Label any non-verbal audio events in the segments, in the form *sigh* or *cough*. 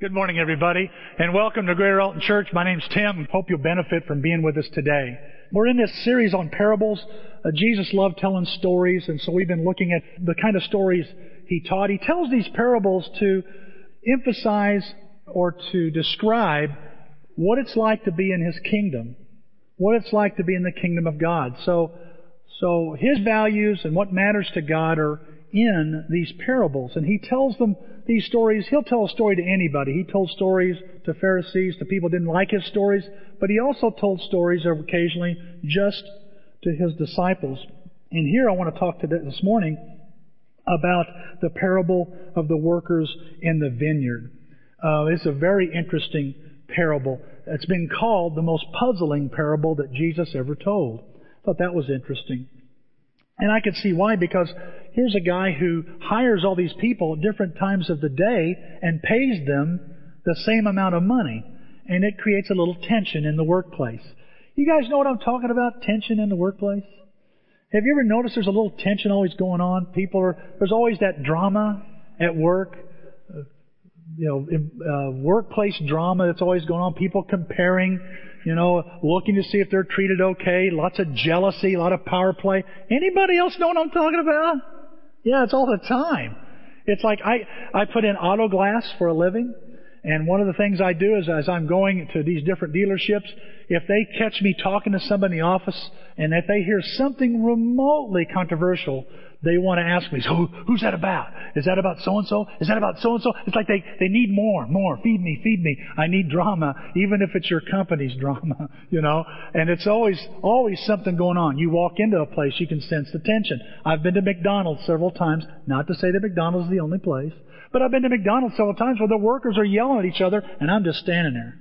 Good morning, everybody, and welcome to Greater Alton Church. My name's Tim. Hope you'll benefit from being with us today. We're in this series on parables. Uh, Jesus loved telling stories, and so we've been looking at the kind of stories he taught. He tells these parables to emphasize or to describe what it's like to be in his kingdom, what it's like to be in the kingdom of God. So, so his values and what matters to God are in these parables, and he tells them these stories. He'll tell a story to anybody. He told stories to Pharisees, to people who didn't like his stories, but he also told stories occasionally just to his disciples. And here I want to talk to this morning about the parable of the workers in the vineyard. Uh, it's a very interesting parable. It's been called the most puzzling parable that Jesus ever told. I thought that was interesting. And I could see why, because here's a guy who hires all these people at different times of the day and pays them the same amount of money. And it creates a little tension in the workplace. You guys know what I'm talking about? Tension in the workplace? Have you ever noticed there's a little tension always going on? People are, there's always that drama at work. Uh, you know, uh, workplace drama that's always going on. People comparing you know, looking to see if they're treated okay, lots of jealousy, a lot of power play. Anybody else know what I'm talking about? Yeah, it's all the time. It's like I, I put in auto glass for a living. And one of the things I do is as I'm going to these different dealerships, if they catch me talking to somebody in the office and if they hear something remotely controversial, they want to ask me, so who's that about? Is that about so and so? Is that about so and so? It's like they, they need more, more. Feed me, feed me. I need drama, even if it's your company's *laughs* drama, you know? And it's always, always something going on. You walk into a place, you can sense the tension. I've been to McDonald's several times, not to say that McDonald's is the only place, but I've been to McDonald's several times where the workers are yelling at each other and I'm just standing there,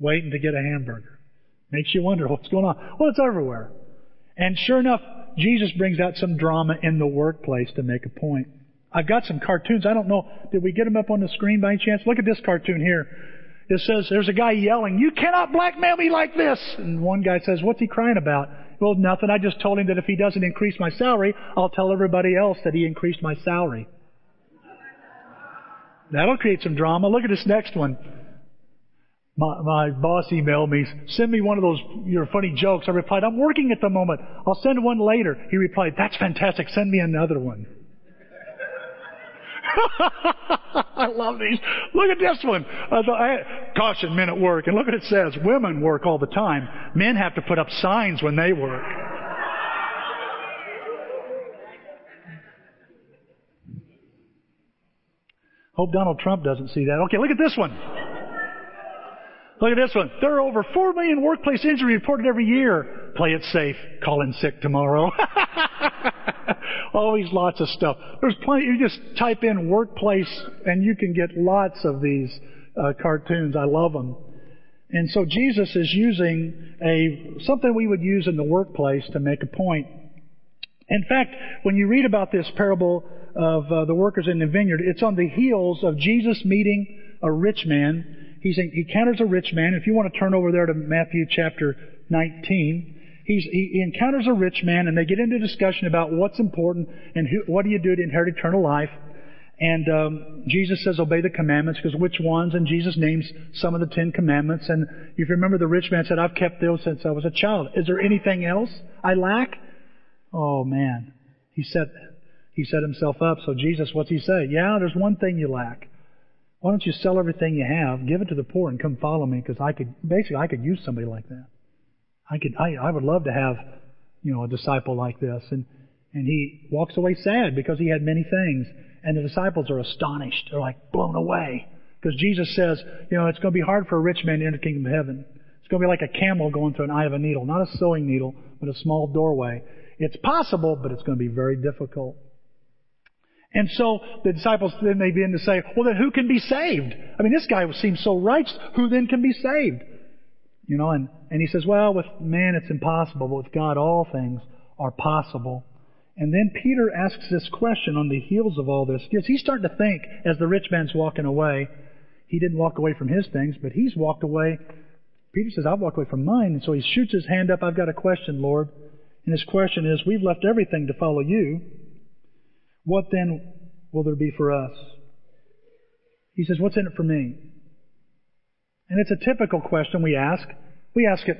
waiting to get a hamburger. Makes you wonder what's going on. Well, it's everywhere. And sure enough, Jesus brings out some drama in the workplace to make a point. I've got some cartoons. I don't know. Did we get them up on the screen by any chance? Look at this cartoon here. It says there's a guy yelling, "You cannot blackmail me like this!" And one guy says, "What's he crying about?" Well, nothing. I just told him that if he doesn't increase my salary, I'll tell everybody else that he increased my salary. That'll create some drama. Look at this next one my, my boss emailed me, send me one of those your funny jokes. I replied, I'm working at the moment. I'll send one later. He replied, that's fantastic. Send me another one. *laughs* I love these. Look at this one. I caution men at work. And look what it says. Women work all the time. Men have to put up signs when they work. Hope Donald Trump doesn't see that. Okay, look at this one. Look at this one. There are over 4 million workplace injuries reported every year. Play it safe. Call in sick tomorrow. *laughs* Always lots of stuff. There's plenty. You just type in workplace and you can get lots of these uh, cartoons. I love them. And so Jesus is using a, something we would use in the workplace to make a point. In fact, when you read about this parable of uh, the workers in the vineyard, it's on the heels of Jesus meeting a rich man He's, he encounters a rich man. If you want to turn over there to Matthew chapter 19, He's, he encounters a rich man and they get into discussion about what's important and who, what do you do to inherit eternal life. And um, Jesus says, obey the commandments, because which ones? And Jesus names some of the Ten Commandments. And if you remember, the rich man said, I've kept those since I was a child. Is there anything else I lack? Oh man. He set, he set himself up. So Jesus, what's he say? Yeah, there's one thing you lack. Why don't you sell everything you have, give it to the poor, and come follow me? Because I could, basically, I could use somebody like that. I could, I, I would love to have, you know, a disciple like this. And, and he walks away sad because he had many things. And the disciples are astonished. They're like blown away. Because Jesus says, you know, it's going to be hard for a rich man to enter the kingdom of heaven. It's going to be like a camel going through an eye of a needle. Not a sewing needle, but a small doorway. It's possible, but it's going to be very difficult. And so the disciples then they begin to say, well then who can be saved? I mean, this guy seems so righteous. Who then can be saved? You know, and, and he says, well, with man it's impossible, but with God all things are possible. And then Peter asks this question on the heels of all this. Because he's starting to think, as the rich man's walking away, he didn't walk away from his things, but he's walked away. Peter says, I've walked away from mine. And so he shoots his hand up, I've got a question, Lord. And his question is, we've left everything to follow you. What then will there be for us? He says, What's in it for me? And it's a typical question we ask. We ask it,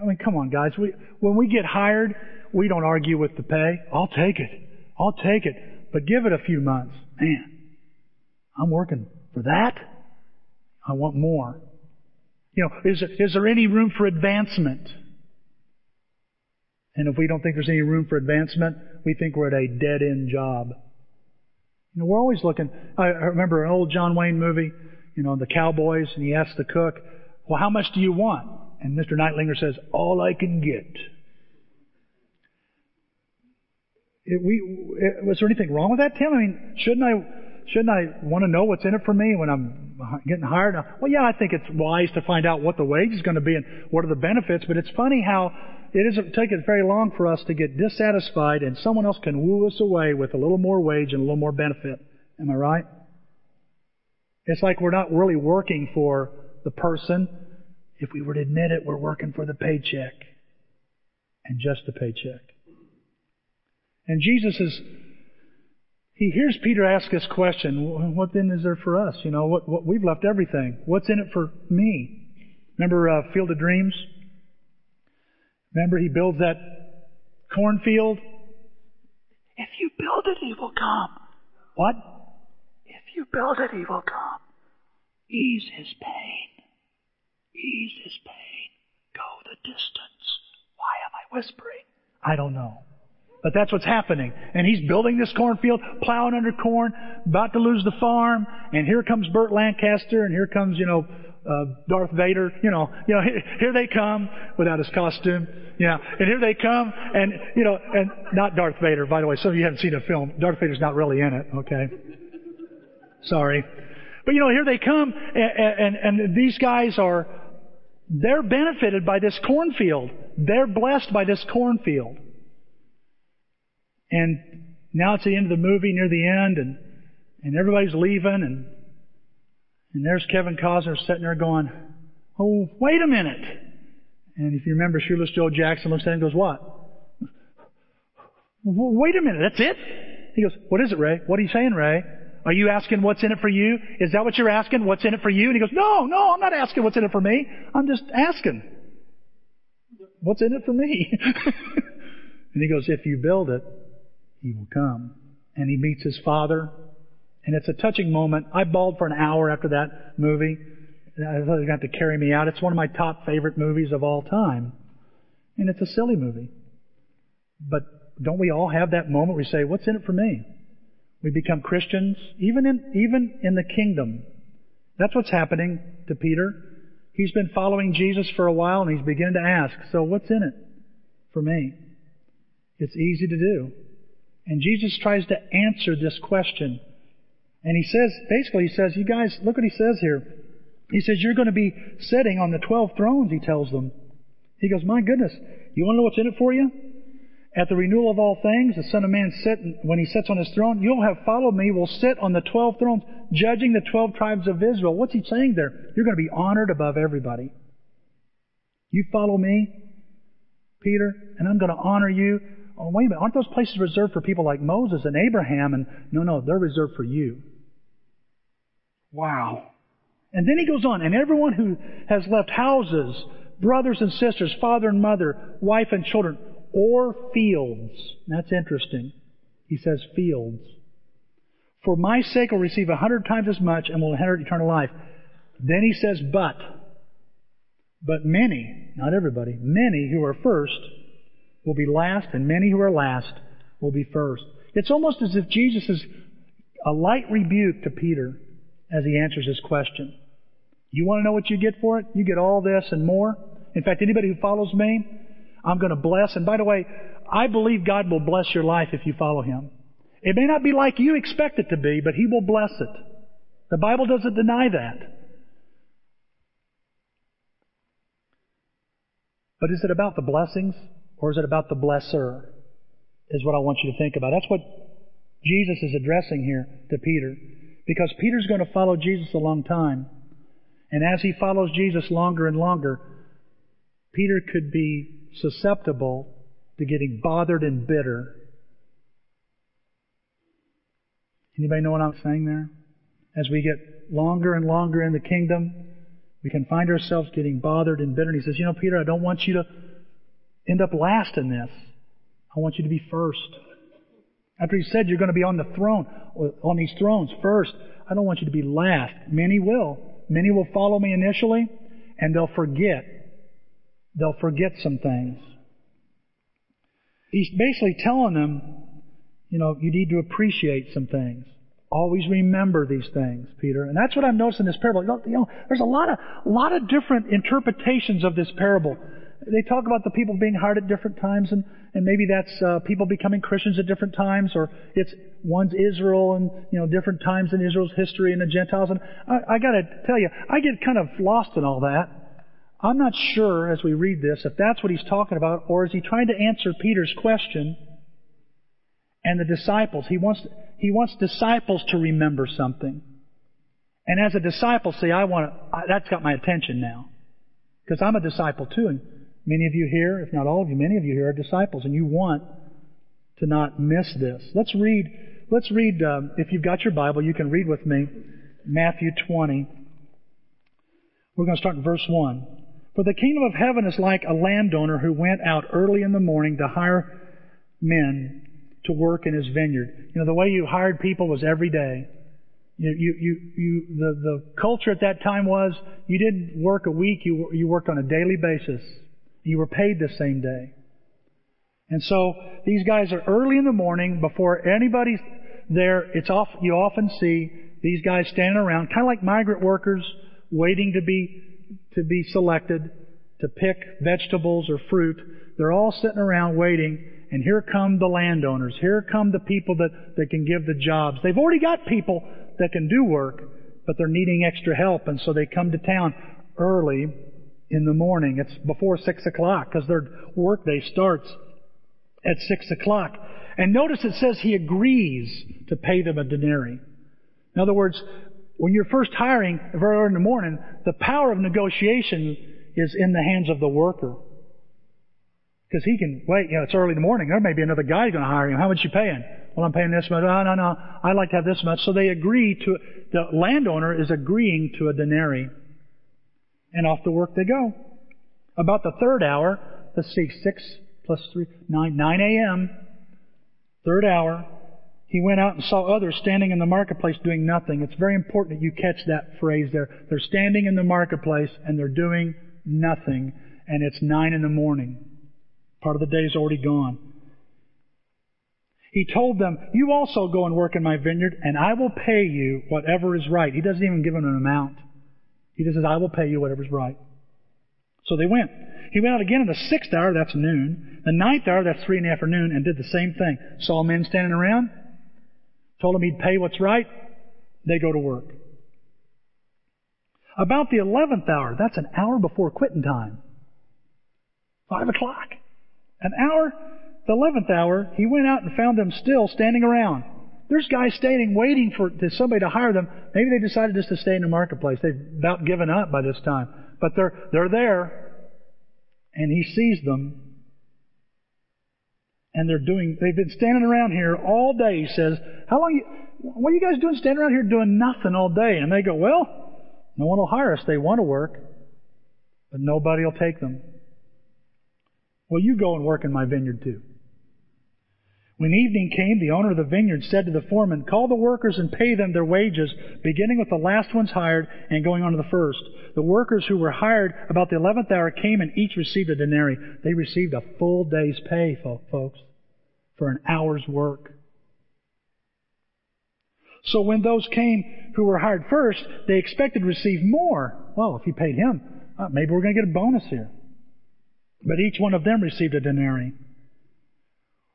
I mean, come on, guys. We, when we get hired, we don't argue with the pay. I'll take it. I'll take it. But give it a few months. Man, I'm working for that. I want more. You know, is, is there any room for advancement? And if we don't think there's any room for advancement, we think we're at a dead end job. You know, we're always looking. I remember an old John Wayne movie, you know, the cowboys, and he asks the cook, well, how much do you want? And Mr. Nightlinger says, all I can get. It, we, it, was there anything wrong with that, Tim? I mean, shouldn't I, shouldn't I want to know what's in it for me when I'm getting hired? Well, yeah, I think it's wise to find out what the wage is going to be and what are the benefits, but it's funny how it doesn't take it very long for us to get dissatisfied and someone else can woo us away with a little more wage and a little more benefit. Am I right? It's like we're not really working for the person. If we were to admit it, we're working for the paycheck and just the paycheck. And Jesus is, he hears Peter ask this question, what then is there for us? You know, what, what we've left everything. What's in it for me? Remember uh, Field of Dreams? Remember he builds that cornfield? If you build it, he will come. What? If you build it, he will come. Ease his pain. Ease his pain. Go the distance. Why am I whispering? I don't know. But that's what's happening. And he's building this cornfield, plowing under corn, about to lose the farm, and here comes Burt Lancaster, and here comes, you know, uh, Darth Vader, you know, you know, here, they come without his costume, know, and here they come, and you know, and not Darth Vader, by the way. Some of you haven't seen a film. Darth Vader's not really in it, okay? Sorry, but you know, here they come, and, and, and these guys are, they're benefited by this cornfield. They're blessed by this cornfield. And now it's the end of the movie, near the end, and and everybody's leaving, and and there's Kevin Costner sitting there going, Oh, wait a minute. And if you remember, Shoeless Joe Jackson looks at him and goes, What? Wait a minute, that's it? He goes, What is it, Ray? What are you saying, Ray? Are you asking what's in it for you? Is that what you're asking? What's in it for you? And he goes, No, no, I'm not asking what's in it for me. I'm just asking. What's in it for me? *laughs* and he goes, If you build it, he will come. And he meets his father and it's a touching moment. I bawled for an hour after that movie. I thought they have to carry me out. It's one of my top favorite movies of all time. And it's a silly movie. But don't we all have that moment where we say, what's in it for me? We become Christians, even in, even in the kingdom. That's what's happening to Peter. He's been following Jesus for a while and he's beginning to ask, so what's in it for me? It's easy to do. And Jesus tries to answer this question and he says, basically, he says, you guys, look what he says here. He says, you're going to be sitting on the 12 thrones, he tells them. He goes, my goodness, you want to know what's in it for you? At the renewal of all things, the Son of Man sit, when he sits on his throne, you'll have followed me, will sit on the 12 thrones, judging the 12 tribes of Israel. What's he saying there? You're going to be honored above everybody. You follow me, Peter, and I'm going to honor you. Oh, wait a minute. Aren't those places reserved for people like Moses and Abraham? And no, no, they're reserved for you. Wow. And then he goes on, and everyone who has left houses, brothers and sisters, father and mother, wife and children, or fields. That's interesting. He says fields. For my sake will receive a hundred times as much and will inherit eternal life. Then he says, but. But many, not everybody, many who are first will be last, and many who are last will be first. It's almost as if Jesus is a light rebuke to Peter as he answers his question. You want to know what you get for it? You get all this and more. In fact, anybody who follows me, I'm going to bless. And by the way, I believe God will bless your life if you follow him. It may not be like you expect it to be, but he will bless it. The Bible doesn't deny that. But is it about the blessings or is it about the blesser? Is what I want you to think about. That's what Jesus is addressing here to Peter. Because Peter's going to follow Jesus a long time. And as he follows Jesus longer and longer, Peter could be susceptible to getting bothered and bitter. Anybody know what I'm saying there? As we get longer and longer in the kingdom, we can find ourselves getting bothered and bitter. And he says, You know, Peter, I don't want you to end up last in this. I want you to be first. After he said you're going to be on the throne, uh, on these thrones first, I don't want you to be last. Many will. Many will follow me initially, and they'll forget. They'll forget some things. He's basically telling them, you know, you need to appreciate some things. Always remember these things, Peter. And that's what I'm noticing in this parable. You know, there's a lot of, lot of different interpretations of this parable. They talk about the people being hired at different times, and, and maybe that's uh, people becoming Christians at different times, or it's one's Israel and you know different times in Israel's history and the Gentiles. And I, I got to tell you, I get kind of lost in all that. I'm not sure as we read this if that's what he's talking about, or is he trying to answer Peter's question and the disciples? He wants he wants disciples to remember something. And as a disciple, see, I want that's got my attention now. Because I'm a disciple too. And many of you here, if not all of you, many of you here are disciples and you want to not miss this. Let's read, let's read, um, if you've got your Bible, you can read with me Matthew 20. We're going to start in verse 1. For the kingdom of heaven is like a landowner who went out early in the morning to hire men to work in his vineyard. You know, the way you hired people was every day. You, you, you, you, the, the culture at that time was you didn't work a week, you, you worked on a daily basis. You were paid the same day. And so these guys are early in the morning before anybody's there. It's off, you often see these guys standing around, kind of like migrant workers waiting to be, to be selected to pick vegetables or fruit. They're all sitting around waiting and here come the landowners. Here come the people that, that can give the jobs. They've already got people that can do work, but they're needing extra help. And so they come to town early in the morning. It's before six o'clock because their workday starts at six o'clock. And notice it says he agrees to pay them a denarii. In other words, when you're first hiring very early in the morning, the power of negotiation is in the hands of the worker. Because he can wait, you know, it's early in the morning. There may be another guy going to hire him. How much you paying? Well, I'm paying this much. Oh, no, no. I'd like to have this much. So they agree to, the landowner is agreeing to a denarii. And off to work they go. About the third hour, let's see, 6 plus 3, 9, 9 a.m., third hour, he went out and saw others standing in the marketplace doing nothing. It's very important that you catch that phrase there. They're standing in the marketplace and they're doing nothing. And it's 9 in the morning. Part of the day is already gone. He told them, You also go and work in my vineyard, and I will pay you whatever is right. He doesn't even give them an amount. He just says, I will pay you whatever's right. So they went. He went out again in the sixth hour, that's noon. The ninth hour, that's three in the afternoon, and did the same thing. Saw men standing around, told them he'd pay what's right. They go to work. About the eleventh hour, that's an hour before quitting time. Five o'clock. An hour, the eleventh hour, he went out and found them still standing around. There's guys standing waiting for somebody to hire them. Maybe they decided just to stay in the marketplace. They've about given up by this time. But they're they're there and he sees them and they're doing they've been standing around here all day, he says. How long you what are you guys doing standing around here doing nothing all day? And they go, Well, no one will hire us. They want to work, but nobody will take them. Well, you go and work in my vineyard too. When evening came, the owner of the vineyard said to the foreman, Call the workers and pay them their wages, beginning with the last ones hired and going on to the first. The workers who were hired about the eleventh hour came and each received a denarii. They received a full day's pay, folks, for an hour's work. So when those came who were hired first, they expected to receive more. Well, if you paid him, uh, maybe we're going to get a bonus here. But each one of them received a denarii.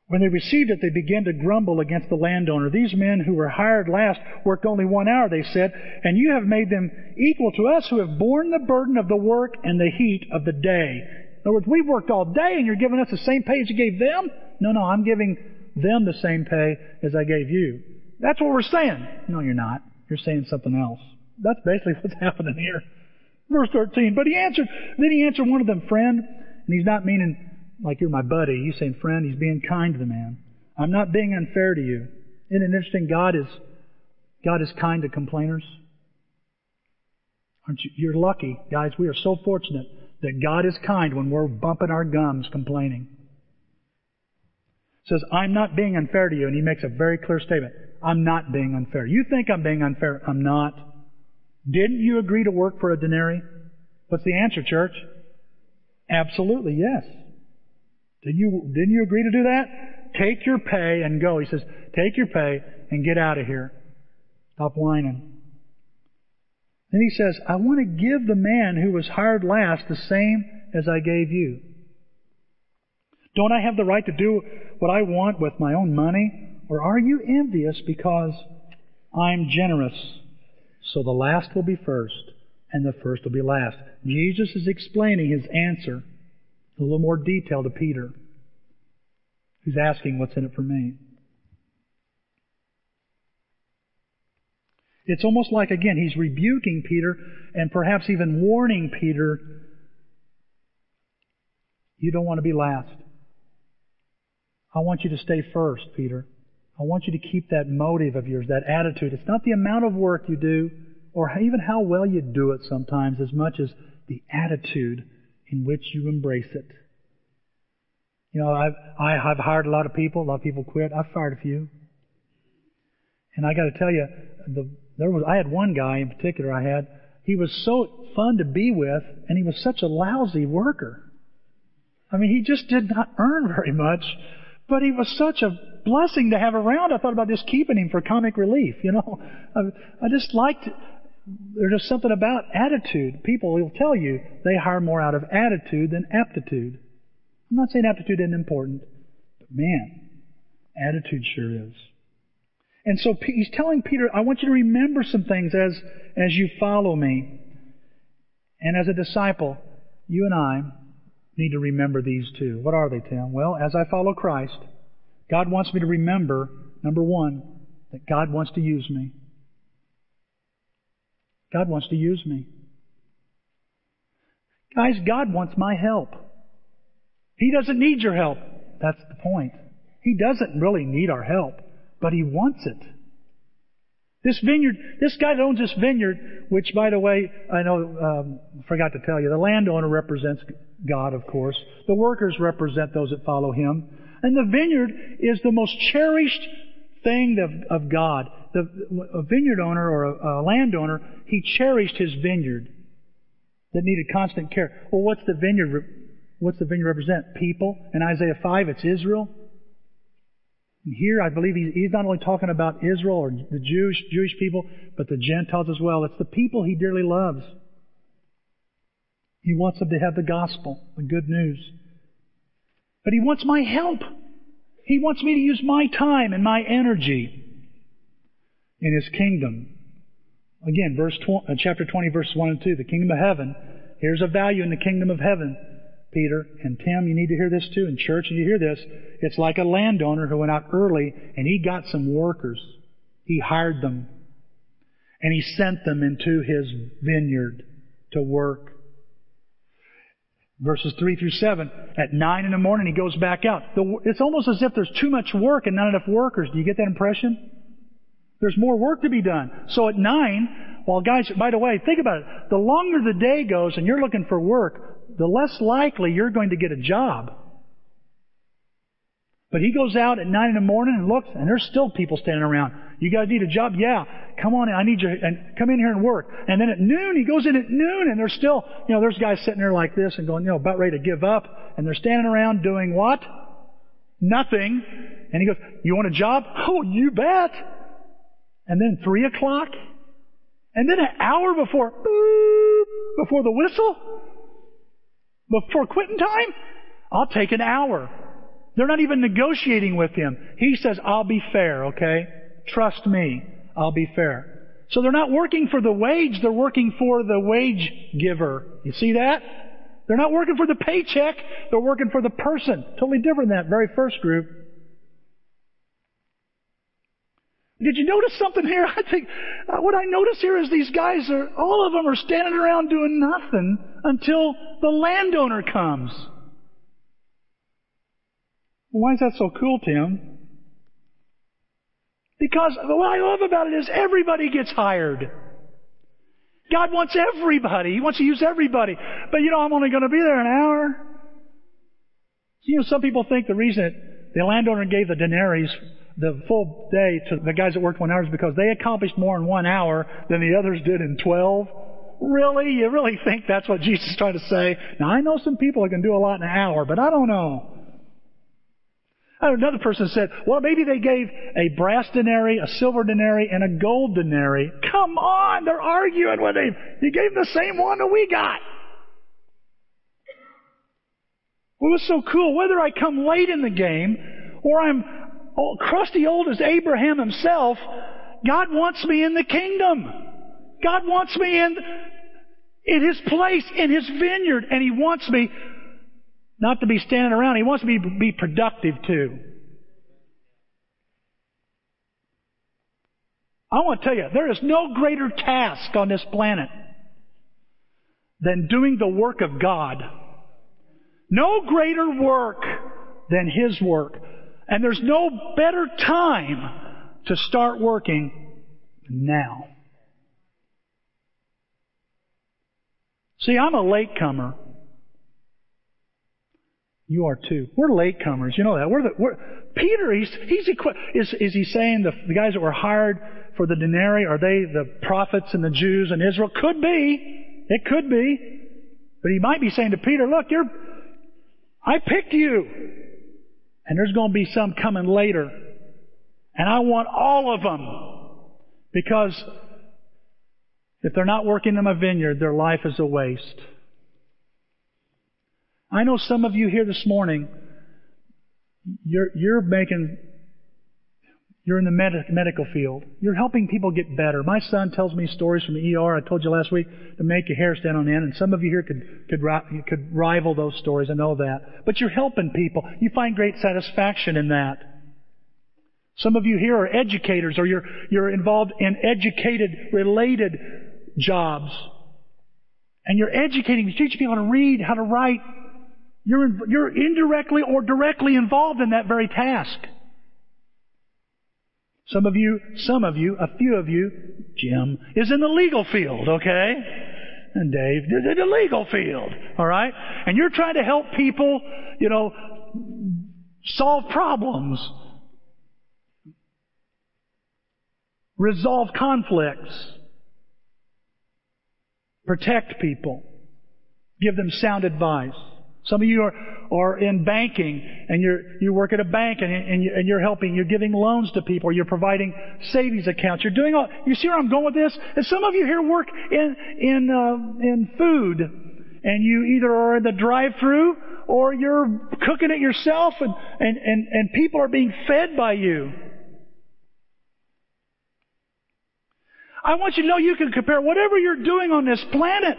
When they received it, they began to grumble against the landowner. These men who were hired last worked only one hour, they said, and you have made them equal to us who have borne the burden of the work and the heat of the day. In other words, we've worked all day and you're giving us the same pay as you gave them? No, no, I'm giving them the same pay as I gave you. That's what we're saying. No, you're not. You're saying something else. That's basically what's *laughs* happening here. Verse 13. But he answered, then he answered one of them, friend, and he's not meaning like you're my buddy. He's saying, friend, he's being kind to the man. I'm not being unfair to you. Isn't it interesting? God is, God is kind to complainers. Aren't you? You're lucky, guys. We are so fortunate that God is kind when we're bumping our gums complaining. Says, I'm not being unfair to you, and he makes a very clear statement. I'm not being unfair. You think I'm being unfair. I'm not. Didn't you agree to work for a denarii? What's the answer, church? Absolutely, yes. Did you, didn't you agree to do that? Take your pay and go. He says, take your pay and get out of here. Stop whining. Then he says, I want to give the man who was hired last the same as I gave you. Don't I have the right to do what I want with my own money? Or are you envious because I'm generous? So the last will be first, and the first will be last. Jesus is explaining his answer a little more detail to Peter, who's asking, What's in it for me? It's almost like, again, he's rebuking Peter and perhaps even warning Peter, You don't want to be last. I want you to stay first, Peter. I want you to keep that motive of yours, that attitude. It's not the amount of work you do or even how well you do it sometimes as much as the attitude in which you embrace it. You know, I've, I, have i have hired a lot of people. A lot of people quit. I've fired a few. And I got to tell you, the, there was, I had one guy in particular I had. He was so fun to be with, and he was such a lousy worker. I mean, he just did not earn very much, but he was such a blessing to have around. I thought about just keeping him for comic relief, you know. *laughs* I, I just liked, there's just something about attitude. People will tell you they hire more out of attitude than aptitude. I'm not saying aptitude isn't important, but man, attitude sure is. And so he's telling Peter, I want you to remember some things as, as you follow me. And as a disciple, you and I need to remember these too. What are they, Tim? Well, as I follow Christ, God wants me to remember, number one, that God wants to use me. God wants to use me. Guys, God wants my help. He doesn't need your help. That's the point. He doesn't really need our help, but He wants it. This vineyard, this guy that owns this vineyard, which by the way, I know, um, forgot to tell you, the landowner represents God, of course. The workers represent those that follow Him. And the vineyard is the most cherished thing of, of God. The, a vineyard owner or a, a landowner, he cherished his vineyard that needed constant care. Well, what's the vineyard? What's the vineyard represent? People. In Isaiah 5, it's Israel. And here, I believe he's not only talking about Israel or the Jewish, Jewish people, but the Gentiles as well. It's the people he dearly loves. He wants them to have the gospel, the good news. But he wants my help. He wants me to use my time and my energy in his kingdom. Again, verse tw- uh, chapter 20, verse 1 and 2, the kingdom of heaven. Here's a value in the kingdom of heaven, Peter. And Tim, you need to hear this too. In church, you hear this. It's like a landowner who went out early and he got some workers. He hired them. And he sent them into his vineyard to work verses 3 through 7. At 9 in the morning, he goes back out. it's almost as if there's too much work and not enough workers. Do you get that impression? There's more work to be done. So at 9, well, guys, by the way, think about it. The longer the day goes and you're looking for work, the less likely you're going to get a job. But he goes out at 9 in the morning and looks, and there's still people standing around. You guys need a job? Yeah. Come on, I need you, and come in here and work. And then at noon, he goes in at noon, and there's still, you know, there's guys sitting there like this and going, you know, about ready to give up, and they're standing around doing what? Nothing. And he goes, you want a job? *laughs* Oh, you bet. And then three o'clock, and then an hour before, before the whistle, before quitting time, I'll take an hour. They're not even negotiating with him. He says, I'll be fair, okay? Trust me, I'll be fair. So they're not working for the wage, they're working for the wage giver. You see that? They're not working for the paycheck, they're working for the person. Totally different than that very first group. Did you notice something here? *laughs* I think uh, what I notice here is these guys are, all of them are standing around doing nothing until the landowner comes. Why is that so cool, Tim? Because what I love about it is everybody gets hired. God wants everybody. He wants to use everybody. But you know, I'm only going to be there an hour. You know, some people think the reason the landowner gave the denaries the full day to the guys that worked one hour is because they accomplished more in one hour than the others did in 12. Really? You really think that's what Jesus is trying to say? Now, I know some people that can do a lot in an hour, but I don't know. Another person said, well, maybe they gave a brass denary, a silver denary, and a gold denary. Come on, they're arguing with him. He gave the same one that we got. What was so cool, whether I come late in the game or I'm Oh, crusty old as Abraham himself, God wants me in the kingdom. God wants me in, in His place, in His vineyard, and He wants me not to be standing around. He wants me to be productive too. I want to tell you, there is no greater task on this planet than doing the work of God. No greater work than His work. And there's no better time to start working now. See, I'm a latecomer. You are too. We're latecomers. You know that. We're the, we're, Peter, he's, he's equi- is, is he saying the, the guys that were hired for the denarii, are they the prophets and the Jews and Israel? Could be. It could be. But he might be saying to Peter, look, you're, I picked you. And there's going to be some coming later. And I want all of them. Because if they're not working in my vineyard, their life is a waste. I know some of you here this morning, you're, you're making, you're in the med- medical field. You're helping people get better. My son tells me stories from the ER, I told you last week, to make your hair stand on end, and some of you here could, could, could rival those stories, I know that. But you're helping people. You find great satisfaction in that. Some of you here are educators, or you're, you're involved in educated, related jobs. And you're educating, teaching people how to read, how to write, you're, you're indirectly or directly involved in that very task. Some of you, some of you, a few of you, Jim, is in the legal field, okay? And Dave in the legal field, alright? And you're trying to help people, you know, solve problems, resolve conflicts, protect people, give them sound advice. Some of you are, are in banking and you're, you work at a bank and, and, you, and you're helping, you're giving loans to people, you're providing savings accounts, you're doing all, you see where I'm going with this? And some of you here work in, in, uh, in food and you either are in the drive-through or you're cooking it yourself and, and, and, and people are being fed by you. I want you to know you can compare whatever you're doing on this planet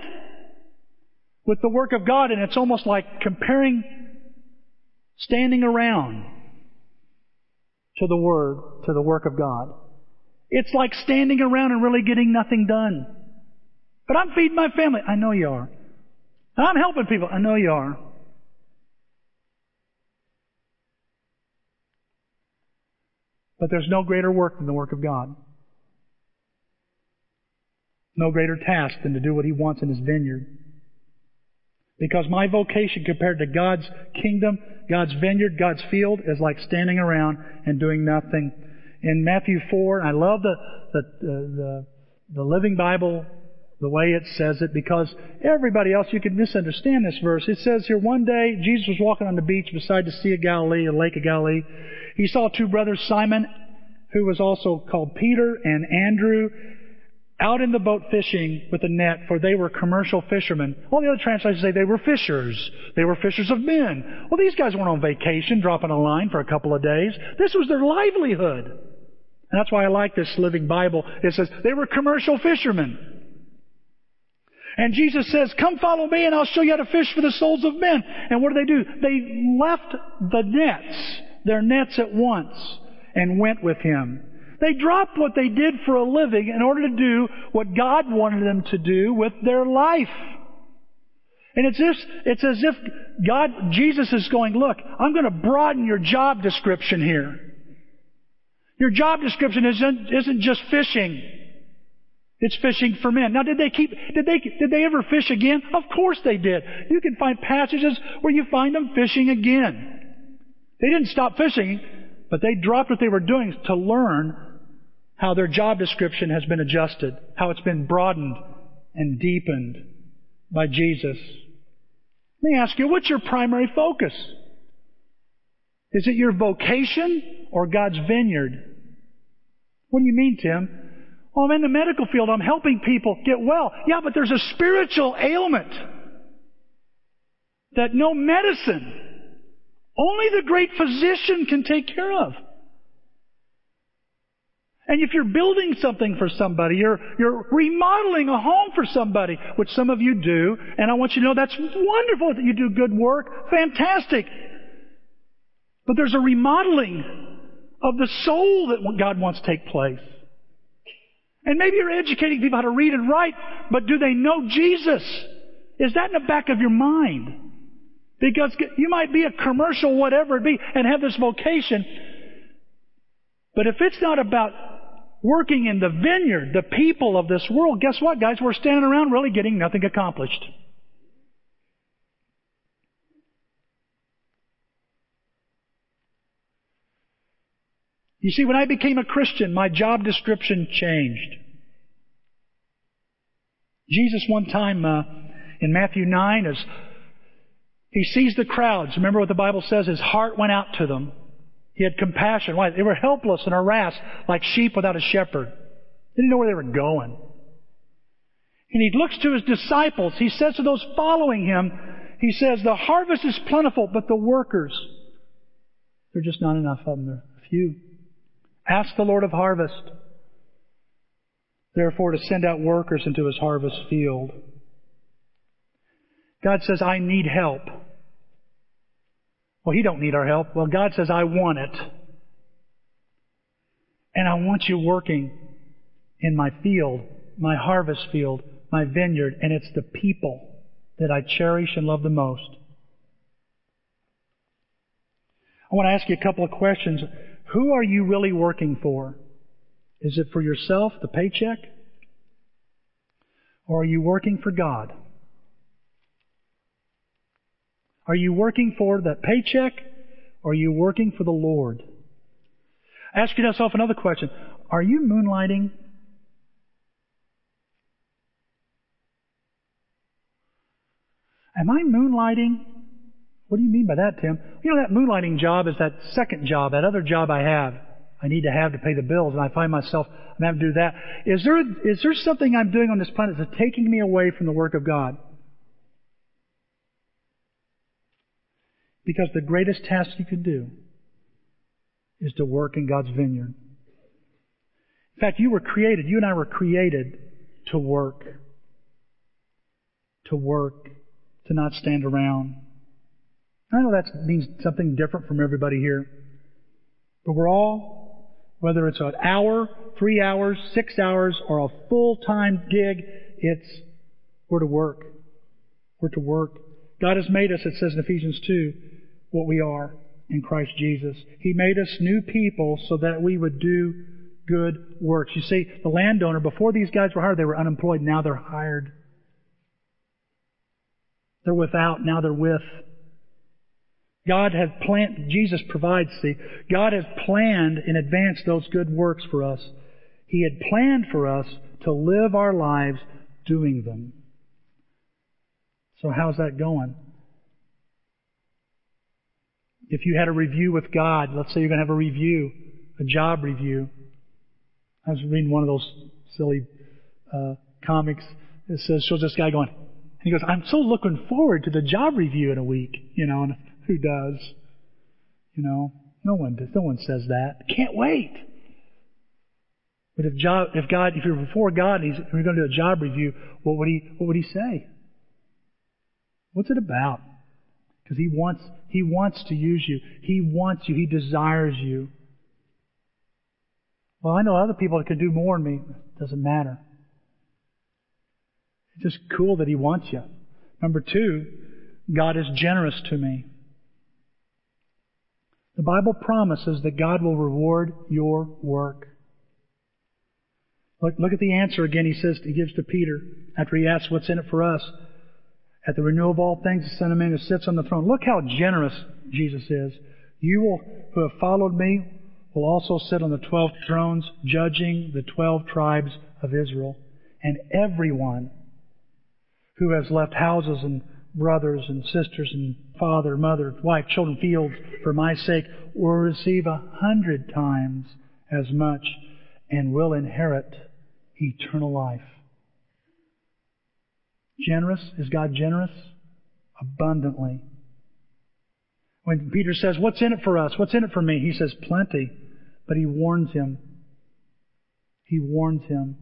with the work of God, and it's almost like comparing standing around to the Word, to the work of God. It's like standing around and really getting nothing done. But I'm feeding my family. I know you are. I'm helping people. I know you are. But there's no greater work than the work of God. No greater task than to do what He wants in His vineyard. Because my vocation compared to God's kingdom, God's vineyard, God's field is like standing around and doing nothing. In Matthew 4, I love the, the, uh, the, the Living Bible, the way it says it, because everybody else, you could misunderstand this verse. It says here, one day, Jesus was walking on the beach beside the Sea of Galilee, a lake of Galilee. He saw two brothers, Simon, who was also called Peter, and Andrew, out in the boat fishing with a net, for they were commercial fishermen. All the other translations say they were fishers. They were fishers of men. Well, these guys weren't on vacation, dropping a line for a couple of days. This was their livelihood. And that's why I like this Living Bible. It says they were commercial fishermen. And Jesus says, come follow me and I'll show you how to fish for the souls of men. And what do they do? They left the nets, their nets at once, and went with him. They dropped what they did for a living in order to do what God wanted them to do with their life. And it's, it's as if God, Jesus is going, look, I'm going to broaden your job description here. Your job description isn't, isn't just fishing. It's fishing for men. Now, did they keep, did they, did they ever fish again? Of course they did. You can find passages where you find them fishing again. They didn't stop fishing, but they dropped what they were doing to learn how their job description has been adjusted, how it's been broadened and deepened by Jesus. Let me ask you, what's your primary focus? Is it your vocation or God's vineyard? What do you mean, Tim? Well, I'm in the medical field. I'm helping people get well. Yeah, but there's a spiritual ailment that no medicine, only the great physician can take care of. And if you're building something for somebody, you're, you're remodeling a home for somebody, which some of you do, and I want you to know that's wonderful that you do good work. Fantastic. But there's a remodeling of the soul that God wants to take place. And maybe you're educating people how to read and write, but do they know Jesus? Is that in the back of your mind? Because you might be a commercial, whatever it be, and have this vocation. But if it's not about working in the vineyard, the people of this world, guess what, guys? We're standing around really getting nothing accomplished. You see, when I became a Christian, my job description changed. Jesus, one time uh, in Matthew 9, as he sees the crowds, remember what the Bible says? His heart went out to them. He had compassion. Why? They were helpless and harassed like sheep without a shepherd. They didn't know where they were going. And he looks to his disciples. He says to those following him, he says, the harvest is plentiful, but the workers, there are just not enough of them. There are few. Ask the Lord of harvest, therefore, to send out workers into his harvest field. God says, I need help. Well, he don't need our help. Well, God says, I want it. And I want you working in my field, my harvest field, my vineyard, and it's the people that I cherish and love the most. I want to ask you a couple of questions. Who are you really working for? Is it for yourself, the paycheck? Or are you working for God? Are you working for that paycheck? Or are you working for the Lord? Ask yourself another question. Are you moonlighting? Am I moonlighting what do you mean by that, Tim? You know, that moonlighting job is that second job, that other job I have. I need to have to pay the bills, and I find myself I'm having to do that. Is there is there something I'm doing on this planet that's taking me away from the work of God? Because the greatest task you can do is to work in God's vineyard. In fact, you were created, you and I were created to work. To work, to not stand around. I know that means something different from everybody here. But we're all, whether it's an hour, three hours, six hours, or a full-time gig, it's, we're to work. We're to work. God has made us, it says in Ephesians 2, what we are in Christ Jesus. He made us new people so that we would do good works. You see, the landowner, before these guys were hired, they were unemployed. Now they're hired. They're without. Now they're with. God has planned, Jesus provides, see, God has planned in advance those good works for us. He had planned for us to live our lives doing them. So how's that going? If you had a review with God, let's say you're going to have a review, a job review. I was reading one of those silly uh, comics. It says, shows this guy going, and he goes, I'm so looking forward to the job review in a week, you know, and *laughs* who does? You know, no one does. No one says that. Can't wait. But if, job, if God, if you're before God, and he's, you're going to do a job review, what would he, what would he say? What's it about? Because he wants, he wants to use you. He wants you. He desires you. Well, I know other people that can do more than me. It doesn't matter. It's just cool that he wants you. Number two, God is generous to me. The Bible promises that God will reward your work. Look, look at the answer again he says, he gives to Peter after he asks what's in it for us. At the renewal of all things, the Son of Man who sits on the throne. Look how generous Jesus is. You will, who have followed me, will also sit on the twelve thrones, judging the twelve tribes of Israel. And everyone who has left houses and brothers and sisters and father, mother, wife, children, fields for my sake will receive a hundred times as much and will inherit eternal life. Generous? Is God generous? Abundantly. When Peter says, What's in it for us? What's in it for me? He says, Plenty. But he warns him. He warns him.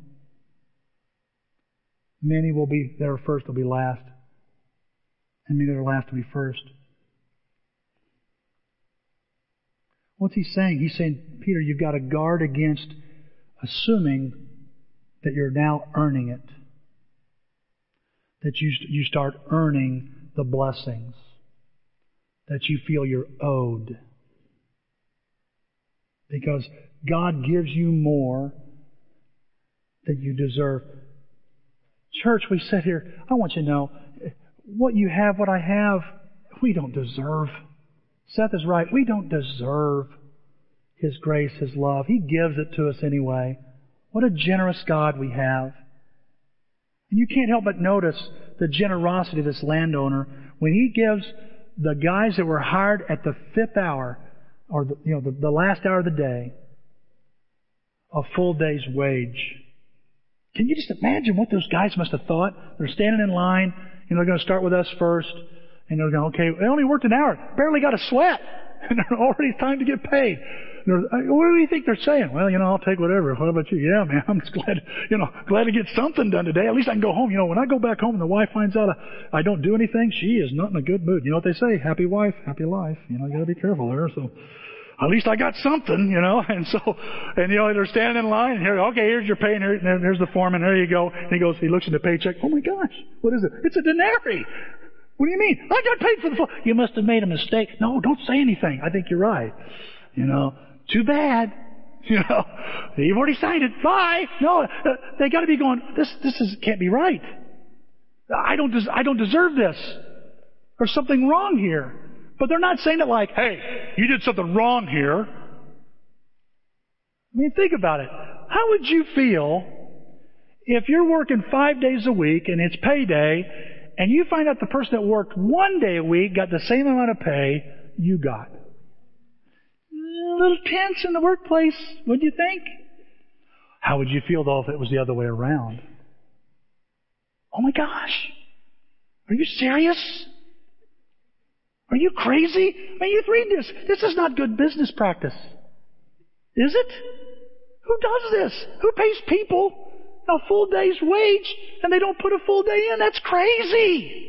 Many will be there first, will be last. And many that are last will be first. What's he saying? He's saying, Peter, you've got to guard against assuming that you're now earning it. That you, you start earning the blessings. That you feel you're owed. Because God gives you more than you deserve. Church, we sit here, I want you to know, what you have, what I have, we don't deserve. Seth is right. We don't deserve His grace, His love. He gives it to us anyway. What a generous God we have. And you can't help but notice the generosity of this landowner when he gives the guys that were hired at the fifth hour, or the, you know, the, the last hour of the day, a full day's wage. Can you just imagine what those guys must have thought? They're standing in line, and they're going to start with us first, and they're going, okay, they only worked an hour, barely got a sweat, *laughs* and they're already time to get paid. What do you think they're saying? Well, you know, I'll take whatever. What about you? Yeah, man, *laughs* I'm just glad, you know, glad to get something done today. At least I can go home. You know, when I go back home and the wife finds out I, I don't do anything, she is not in a good mood. You know what they say? Happy wife, happy life. You know, you gotta be careful there. So, at least I got something, you know. *laughs* And so, and you know, they're standing in line and here, okay, here's your pay and here, here's the foreman. There you go. And he goes, he looks at the paycheck. Oh my gosh, what is it? It's a denarii. What do you mean? I got paid for the full. You must have made a mistake. No, don't say anything. I think you're right. You know, too bad. *laughs* You know, you've already signed it. Bye. No, uh, they got to be going. This this is can't be right. I don't des- I don't deserve this. There's something wrong here. But they're not saying it like, "Hey, you did something wrong here." I mean, think about it. How would you feel if you're working five days a week and it's payday, and you find out the person that worked one day a week got the same amount of pay you got? a little tense in the workplace, wouldn't you think? How would you feel though if it was the other way around? Oh my gosh. Are you serious? Are you crazy? I mean, you read this. This is not good business practice. Is it? Who does this? Who pays people a full day's wage and they don't put a full day in? That's crazy.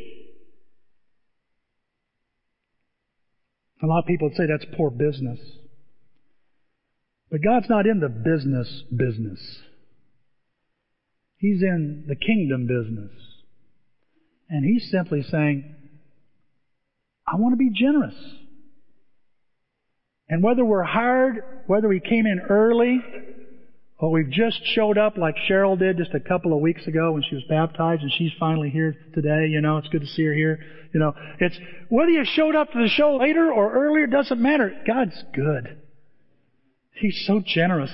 A lot of people would say that's poor business. But God's not in the business business. He's in the kingdom business. And He's simply saying, I want to be generous. And whether we're hired, whether we came in early, or we've just showed up like Cheryl did just a couple of weeks ago when she was baptized and she's finally here today, you know, it's good to see her here. You know, it's whether you showed up to the show later or earlier, doesn't matter. God's good. He's so generous.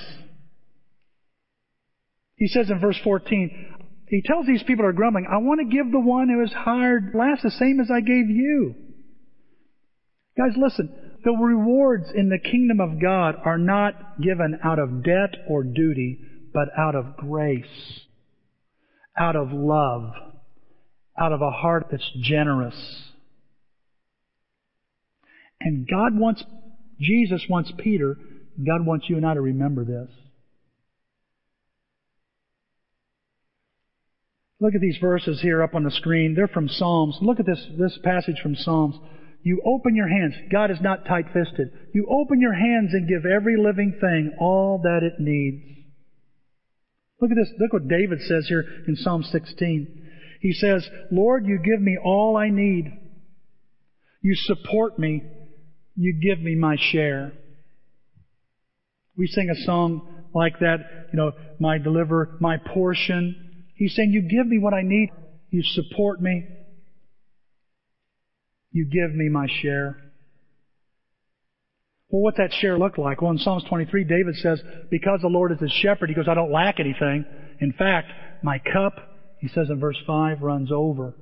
He says in verse 14, he tells these people who are grumbling, I want to give the one who is hired last the same as I gave you. Guys, listen. The rewards in the kingdom of God are not given out of debt or duty, but out of grace, out of love, out of a heart that's generous. And God wants, Jesus wants Peter God wants you and I to remember this. Look at these verses here up on the screen. They're from Psalms. Look at this, this passage from Psalms. You open your hands. God is not tight fisted. You open your hands and give every living thing all that it needs. Look at this. Look what David says here in Psalm 16. He says, Lord, you give me all I need. You support me. You give me my share. We sing a song like that, you know, my deliverer, my portion. He's saying, you give me what I need. You support me. You give me my share. Well, what's that share look like? Well, in Psalms 23, David says, because the Lord is his shepherd, he goes, I don't lack anything. In fact, my cup, he says in verse 5, runs over.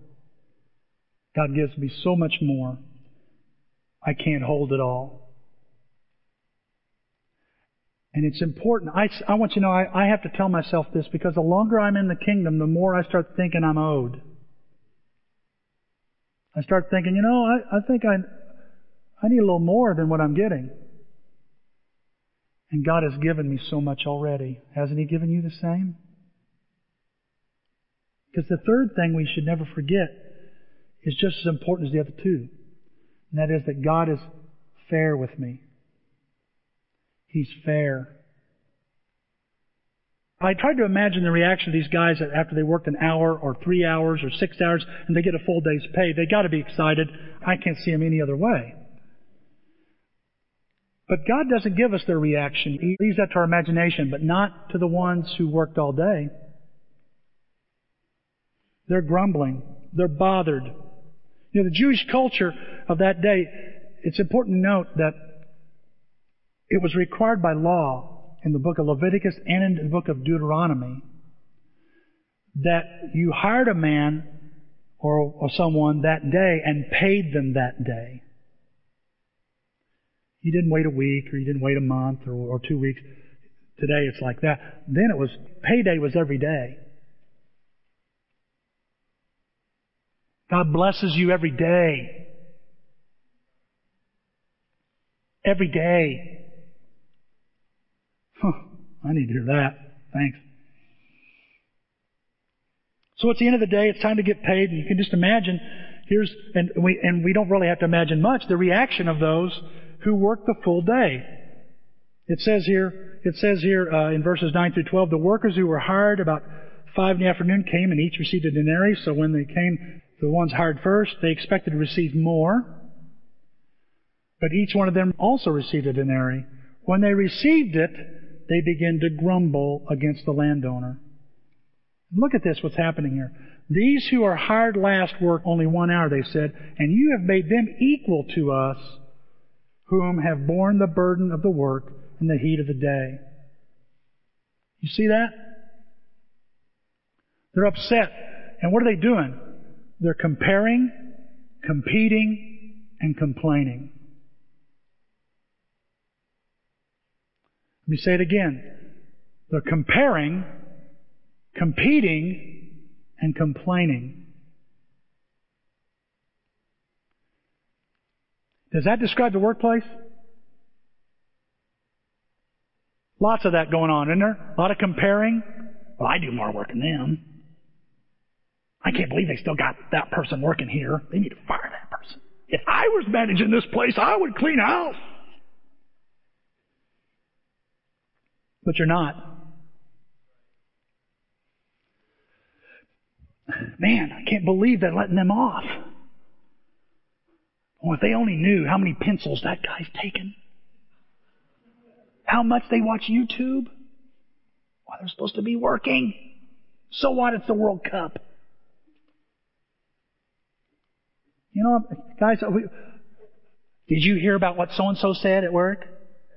God gives me so much more. I can't hold it all. And it's important. I, I want you to know I, I have to tell myself this because the longer I'm in the kingdom, the more I start thinking I'm owed. I start thinking, you know, I, I think I, I need a little more than what I'm getting. And God has given me so much already. Hasn't He given you the same? Because the third thing we should never forget is just as important as the other two. And that is that God is fair with me. He's fair. I tried to imagine the reaction of these guys after they worked an hour or three hours or six hours and they get a full day's pay. They got to be excited. I can't see them any other way. But God doesn't give us their reaction. He leaves that to our imagination, but not to the ones who worked all day. They're grumbling. They're bothered. You know, the Jewish culture of that day, it's important to note that it was required by law in the book of Leviticus and in the book of Deuteronomy that you hired a man or, or someone that day and paid them that day. You didn't wait a week or you didn't wait a month or, or two weeks. Today it's like that. Then it was, payday was every day. God blesses you every day. Every day. Huh, I need to hear that. Thanks. So at the end of the day, it's time to get paid. And you can just imagine, here's, and we, and we don't really have to imagine much, the reaction of those who worked the full day. It says here, it says here uh, in verses 9 through 12, the workers who were hired about five in the afternoon came and each received a denarius. So when they came, the ones hired first, they expected to receive more. But each one of them also received a denarius. When they received it, they begin to grumble against the landowner. Look at this, what's happening here. These who are hired last work only one hour, they said, and you have made them equal to us whom have borne the burden of the work in the heat of the day. You see that? They're upset. And what are they doing? They're comparing, competing, and complaining. Let me say it again. They're comparing, competing, and complaining. Does that describe the workplace? Lots of that going on, isn't there? A lot of comparing. Well, I do more work than them. I can't believe they still got that person working here. They need to fire that person. If I was managing this place, I would clean house. But you're not. Man, I can't believe they're letting them off. Oh, if they only knew how many pencils that guy's taken. How much they watch YouTube. Why, they're supposed to be working. So what? It's the World Cup. You know, guys, we, did you hear about what so and so said at work?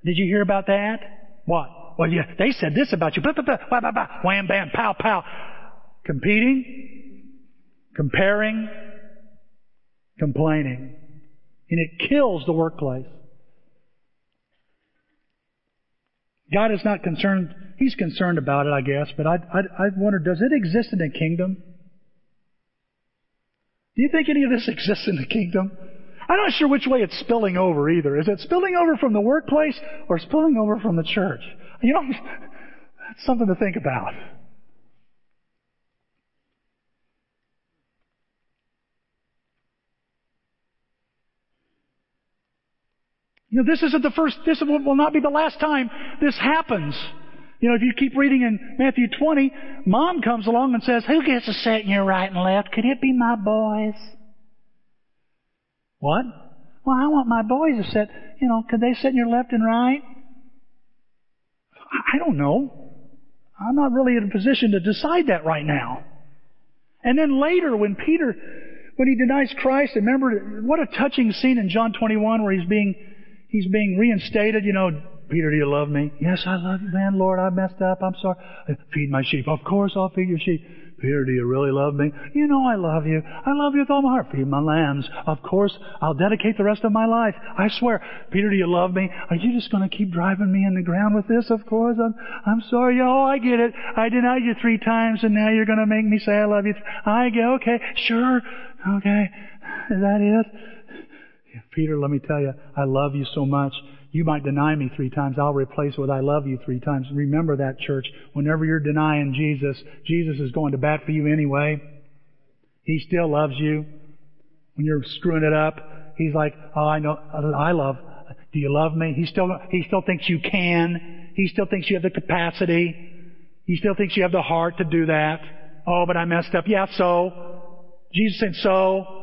Did you hear about that? What? Well, yeah, they said this about you. Blah, blah, blah. Wham, bam, pow, pow. Competing, comparing, complaining. And it kills the workplace. God is not concerned. He's concerned about it, I guess, but I, I, I wonder, does it exist in the kingdom? Do you think any of this *laughs* exists in the kingdom? I'm not sure which way it's spilling over either. Is it spilling over from the workplace or spilling over from the church? You know, that's something to think about. You know, this isn't the first, this will not be the last time this happens. You know, if you keep reading in Matthew 20, mom comes along and says, Who gets to sit in your right and left? Could it be my boys? What? Well, I want my boys to sit, you know, could they sit in your left and right? I don't know. I'm not really in a position to decide that right now. And then later when Peter, when he denies Christ, remember what a touching scene in John 21 where he's being, he's being reinstated, you know, Peter, do you love me? Yes, I love you, man. Lord, I messed up. I'm sorry. Feed my sheep. Of course I'll feed your sheep. Peter, do you really love me? You know I love you. I love you with all my heart. Feed my lambs. Of course, I'll dedicate the rest of my life. I swear. Peter, do you love me? Are you just going to keep driving me in the ground with this? Of course. I'm, I'm sorry. Oh, I get it. I denied you three times and now you're going to make me say I love you. I get, okay. Sure. Okay. Is that it? Peter, let me tell you, I love you so much. You might deny me three times. I'll replace it with I love you three times. Remember that, church. Whenever you're denying Jesus, Jesus is going to bat for you anyway. He still loves you. When you're screwing it up, He's like, oh, I know, I love. Do you love me? He still, he still thinks you can. He still thinks you have the capacity. He still thinks you have the heart to do that. Oh, but I messed up. Yeah, so. Jesus said, so.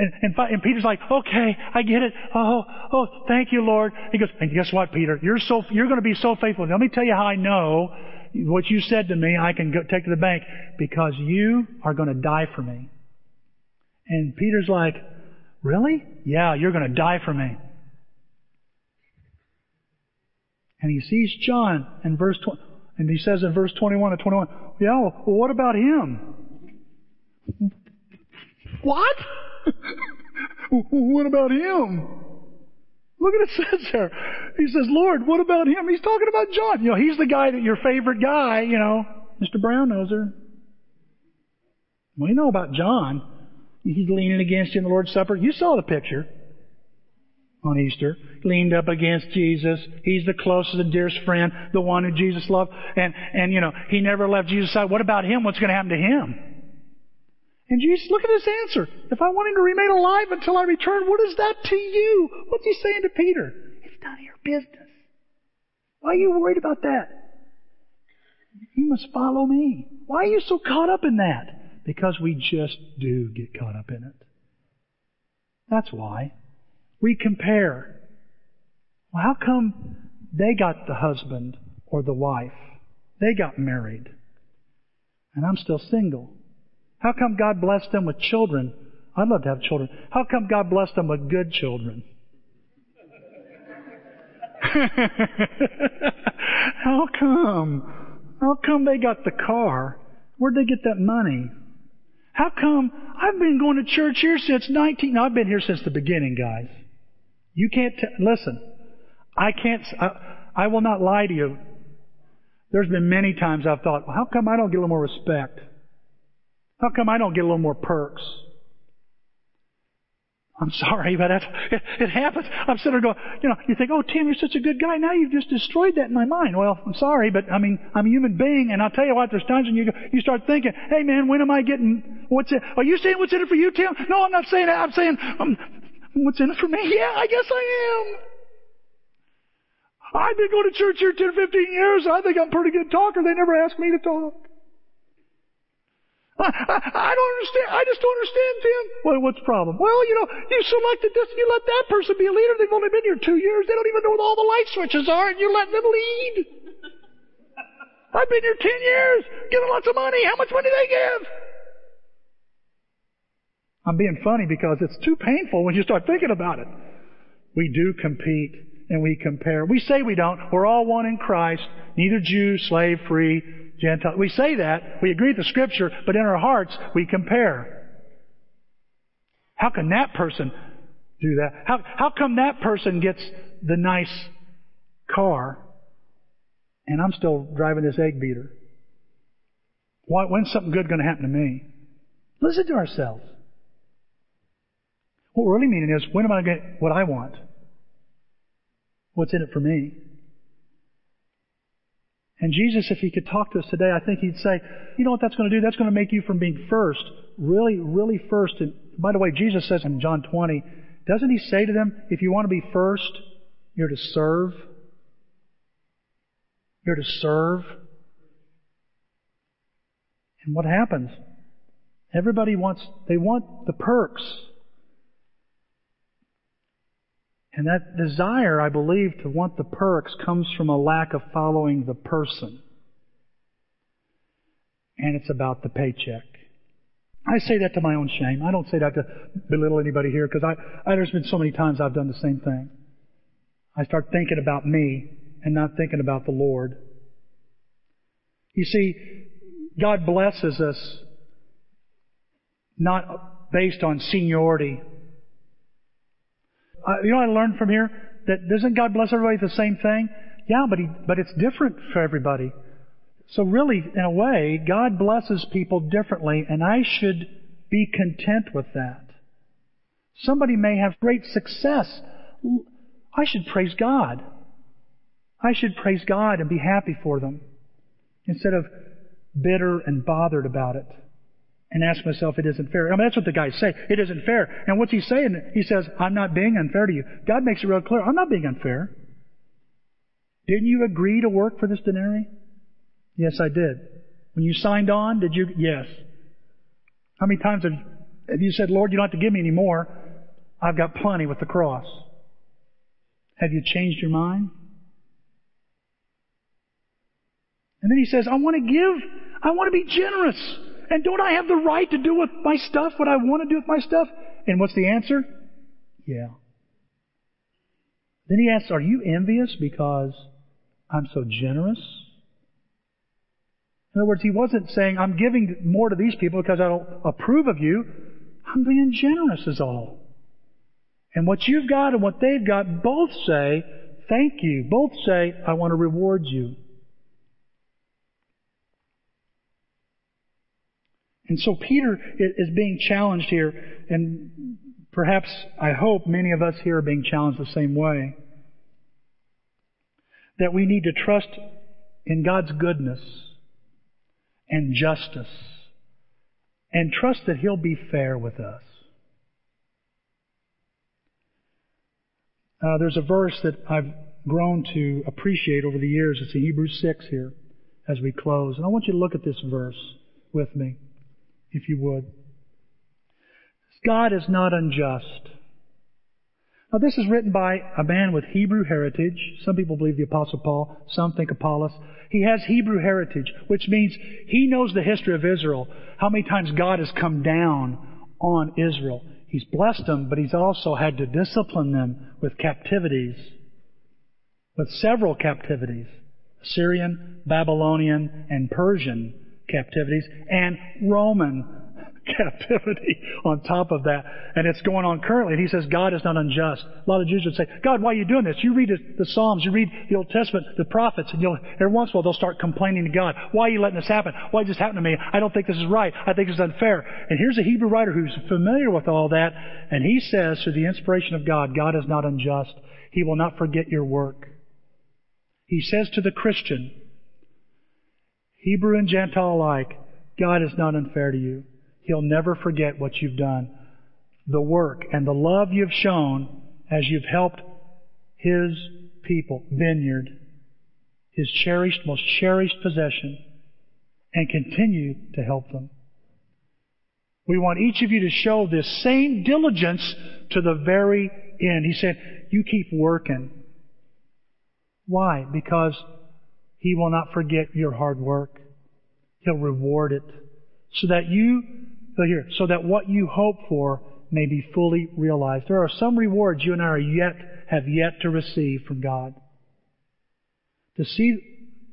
And, and, and, Peter's like, okay, I get it. Oh, oh, thank you, Lord. He goes, and guess what, Peter? You're so, you're going to be so faithful. Let me tell you how I know what you said to me. I can go, take to the bank because you are going to die for me. And Peter's like, really? Yeah, you're going to die for me. And he sees John in verse 20, and he says in verse 21 to 21, yeah, well, what about him? What? *laughs* what about him? Look at it says there. He says, Lord, what about him? He's talking about John. You know, he's the guy that your favorite guy, you know, Mr. Brown noser. Well, you know about John. He's leaning against you in the Lord's Supper. You saw the picture on Easter. Leaned up against Jesus. He's the closest and dearest friend, the one who Jesus loved. And, and you know, he never left Jesus' side. What about him? What's going to happen to him? And Jesus, look at his answer. If I want him to remain alive until I return, what is that to you? What's he saying to Peter? It's none of your business. Why are you worried about that? You must follow me. Why are you so caught up in that? Because we just do get caught up in it. That's why. We compare. Well, how come they got the husband or the wife? They got married. And I'm still single. How come God blessed them with children? I'd love to have children. How come God blessed them with good children? *laughs* How come? How come they got the car? Where'd they get that money? How come I've been going to church here since 19? No, I've been here since the beginning, guys. You can't t- listen. I can't. I, I will not lie to you. There's been many times I've thought, well, how come I don't get a little more respect? How come I don't get a little more perks? I'm sorry, but it, it happens. I'm sitting there going, you know, you think, oh, Tim, you're such a good guy. Now you've just destroyed that in my mind. Well, I'm sorry, but I mean, I'm a human being, and I'll tell you what, there's times when you go, you start thinking, hey man, when am I getting, what's it, are you saying what's in it for you, Tim? No, I'm not saying that. I'm saying, um, what's in it for me? Yeah, I guess I am. I've been going to church here 10, 15 years. I think I'm a pretty good talker. They never asked me to talk. I, I, don't understand. I just don't understand, Tim. Well, what's the problem? Well, you know, you selected this, you let that person be a leader. They've only been here two years. They don't even know what all the light switches are, and you let them lead. *laughs* I've been here ten years, giving lots of money. How much money do they give? I'm being funny because it's too painful when you start thinking about it. We do compete and we compare. We say we don't. We're all one in Christ. Neither Jew, slave, free, Gentile. We say that, we agree with the scripture, but in our hearts we compare. How can that person do that? How, how come that person gets the nice car and I'm still driving this egg beater? Why, when's something good going to happen to me? Listen to ourselves. What we're really meaning is, when am I going to get what I want? What's in it for me? And Jesus, if he could talk to us today, I think he'd say, you know what that's going to do? That's going to make you from being first, really, really first. And by the way, Jesus says in John 20, doesn't he say to them, if you want to be first, you're to serve? You're to serve. And what happens? Everybody wants, they want the perks. And that desire, I believe, to want the perks comes from a lack of following the person. And it's about the paycheck. I say that to my own shame. I don't say that to belittle anybody here because I, I, there's been so many times I've done the same thing. I start thinking about me and not thinking about the Lord. You see, God blesses us not based on seniority. Uh, you know I learned from here? That doesn't God bless everybody the same thing? Yeah, but he, but it's different for everybody. So really, in a way, God blesses people differently, and I should be content with that. Somebody may have great success. I should praise God. I should praise God and be happy for them instead of bitter and bothered about it and ask myself, it isn't fair. I mean, that's what the guys say. It isn't fair. And what's he saying? He says, I'm not being unfair to you. God makes it real clear. I'm not being unfair. Didn't you agree to work for this denarius? Yes, I did. When you signed on, did you? Yes. How many times have, have you said, Lord, you don't have to give me any more. I've got plenty with the cross. Have you changed your mind? And then he says, I want to give. I want to be generous. And don't I have the right to do with my stuff what I want to do with my stuff? And what's the answer? Yeah. Then he asks, Are you envious because I'm so generous? In other words, he wasn't saying, I'm giving more to these people because I don't approve of you. I'm being generous, is all. And what you've got and what they've got both say, thank you. Both say, I want to reward you. And so Peter is being challenged here, and perhaps, I hope, many of us here are being challenged the same way. That we need to trust in God's goodness and justice and trust that He'll be fair with us. Uh, there's a verse that I've grown to appreciate over the years. It's in Hebrews 6 here as we close. And I want you to look at this verse with me if you would. God is not unjust. Now this is written by a man with Hebrew heritage. Some people believe the Apostle Paul. Some think Apollos. He has Hebrew heritage, which means he knows the history of Israel. How many times God has come down on Israel. He's blessed them, but he's also had to discipline them with captivities. With several captivities. Syrian, Babylonian, and Persian captivities and Roman *laughs* captivity on top of that. And it's going on currently. And he says God is not unjust. A lot of Jews would say, God, why are you doing this? You read the Psalms, you read the Old Testament, the prophets, and every once in a while they'll start complaining to God. Why are you letting this happen? Why did this happen to me? I don't think this is right. I think it's unfair. And here's a Hebrew writer who's familiar with all that. And he says, through the inspiration of God, God is not unjust. He will not forget your work. He says to the Christian, Hebrew and Gentile alike, God is not unfair to you. He'll never forget what you've done. The work and the love you've shown as you've helped His people, vineyard, His cherished, most cherished possession, and continue to help them. We want each of you to show this same diligence to the very end. He said, you keep working. Why? Because he will not forget your hard work. He'll reward it. So that you, so here, so that what you hope for may be fully realized. There are some rewards you and I are yet, have yet to receive from God. To see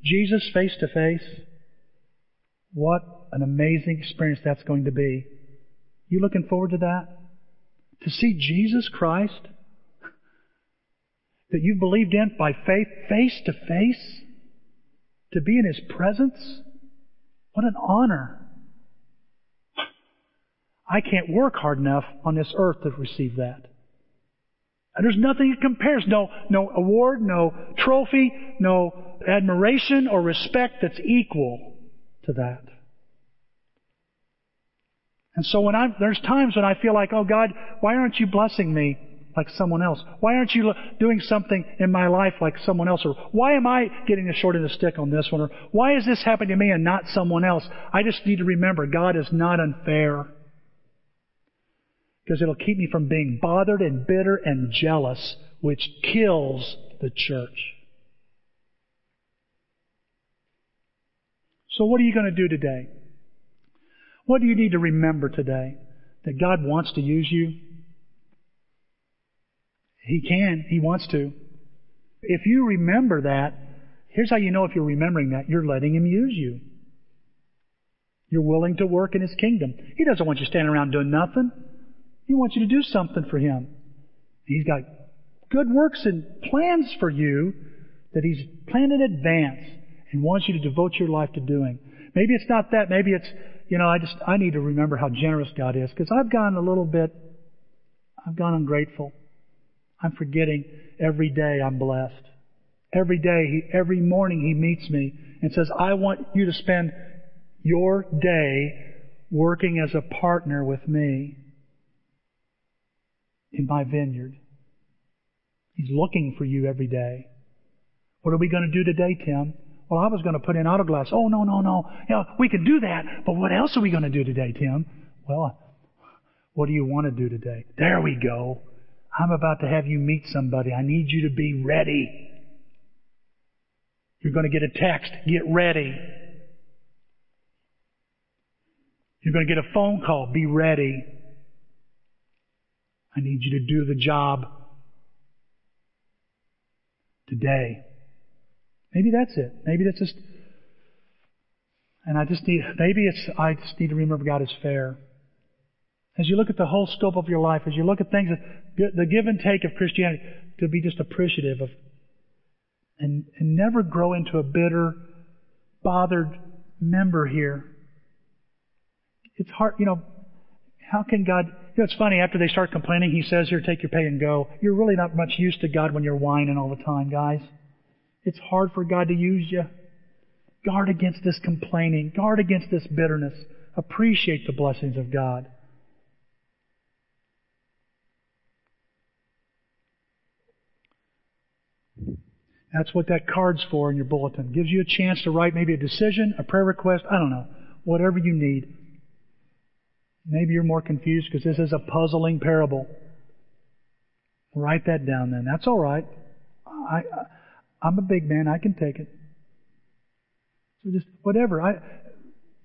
Jesus face to face, what an amazing experience that's going to be. You looking forward to that? To see Jesus Christ that you believed in by faith face to face? To be in His presence? What an honor. I can't work hard enough on this earth to receive that. And there's nothing that compares. No, no award, no trophy, no admiration or respect that's equal to that. And so when I'm there's times when I feel like, oh God, why aren't you blessing me? Like someone else? Why aren't you doing something in my life like someone else? Or why am I getting the short end of the stick on this one? Or why is this happening to me and not someone else? I just need to remember God is not unfair. Because it'll keep me from being bothered and bitter and jealous which kills the church. So what are you going to do today? What do you need to remember today? That God wants to use you? He can. He wants to. If you remember that, here's how you know if you're remembering that. You're letting Him use you. You're willing to work in His kingdom. He doesn't want you standing around doing nothing. He wants you to do something for Him. He's got good works and plans for you that He's planned in advance and wants you to devote your life to doing. Maybe it's not that. Maybe it's, you know, I just, I need to remember how generous God is because I've gone a little bit, I've gone ungrateful. I'm forgetting every day I'm blessed. Every day, he, every morning he meets me and says, I want you to spend your day working as a partner with me in my vineyard. He's looking for you every day. What are we going to do today, Tim? Well, I was going to put in autoglass. Oh, no, no, no. Know, we can do that, but what else are we going to do today, Tim? Well, what do you want to do today? There we go. I'm about to have you meet somebody. I need you to be ready. You're going to get a text. Get ready. You're going to get a phone call. Be ready. I need you to do the job today. Maybe that's it. Maybe that's just, and I just need, maybe it's, I just need to remember God is fair. As you look at the whole scope of your life, as you look at things, the give and take of Christianity, to be just appreciative of, and, and never grow into a bitter, bothered member here. It's hard, you know, how can God, you know, it's funny, after they start complaining, He says, here, take your pay and go. You're really not much use to God when you're whining all the time, guys. It's hard for God to use you. Guard against this complaining. Guard against this bitterness. Appreciate the blessings of God. That's what that card's for in your bulletin. Gives you a chance to write maybe a decision, a prayer request, I don't know, whatever you need. Maybe you're more confused because this is a puzzling parable. Write that down then. That's all right. I, I, am a big man. I can take it. So just whatever. I,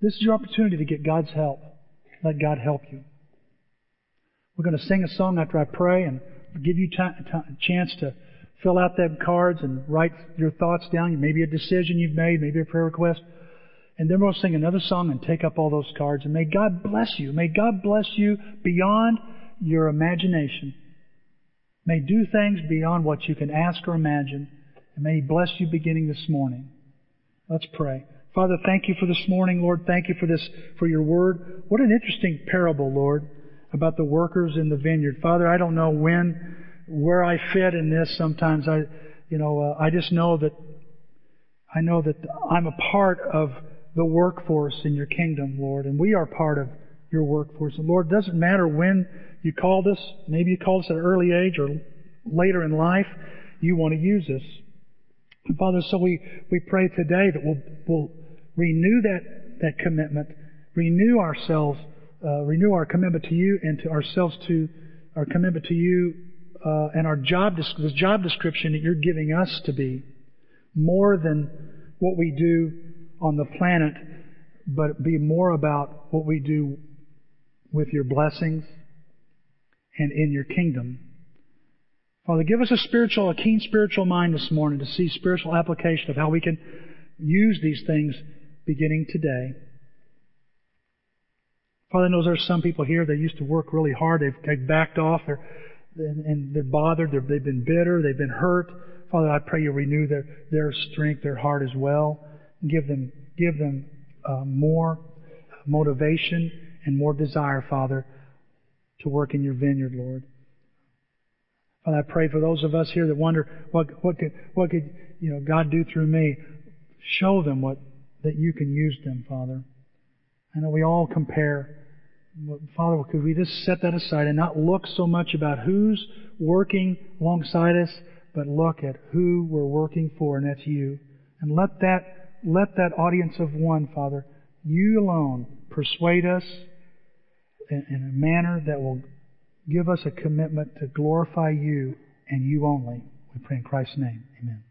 this is your opportunity to get God's help. Let God help you. We're going to sing a song after I pray and give you a chance to fill out them cards and write your thoughts down. Maybe a decision you've made, maybe a prayer request. And then we'll sing another song and take up all those cards. And may God bless you. May God bless you beyond your imagination. May do things beyond what you can ask or imagine. And may He bless you beginning this morning. Let's pray. Father, thank you for this morning, Lord. Thank you for this, for your word. What an interesting parable, Lord, about the workers in the vineyard. Father, I don't know when where I fit in this sometimes I, you know, uh, I just know that I know that I'm a part of the workforce in your kingdom, Lord, and we are part of your workforce. And Lord, it doesn't matter when you called us, maybe you called us at an early age or later in life, you want to use us. And Father, so we, we pray today that we'll, we'll renew that, that commitment, renew ourselves, uh, renew our commitment to you and to ourselves to our commitment to you uh, and our job, the job description that you're giving us to be more than what we do on the planet, but be more about what we do with your blessings and in your kingdom. Father, give us a spiritual, a keen spiritual mind this morning to see spiritual application of how we can use these things beginning today. Father knows there's some people here that used to work really hard. They've, they've backed off. They're and, they're bothered, they have been bitter, they've been hurt. Father, I pray you renew their, their strength, their heart as well. Give them, give them uh, more motivation and more desire, Father, to work in your vineyard, Lord. Father, I pray for those of us here that wonder what what could what could you know God do through me. Show them what that you can use them, Father. I know we all compare Father, could we just set that aside and not look so much about who's working alongside us, but look at who we're working for, and that's you. And let that, let that audience of one, Father, you alone, persuade us in, in a manner that will give us a commitment to glorify you and you only. We pray in Christ's name. Amen.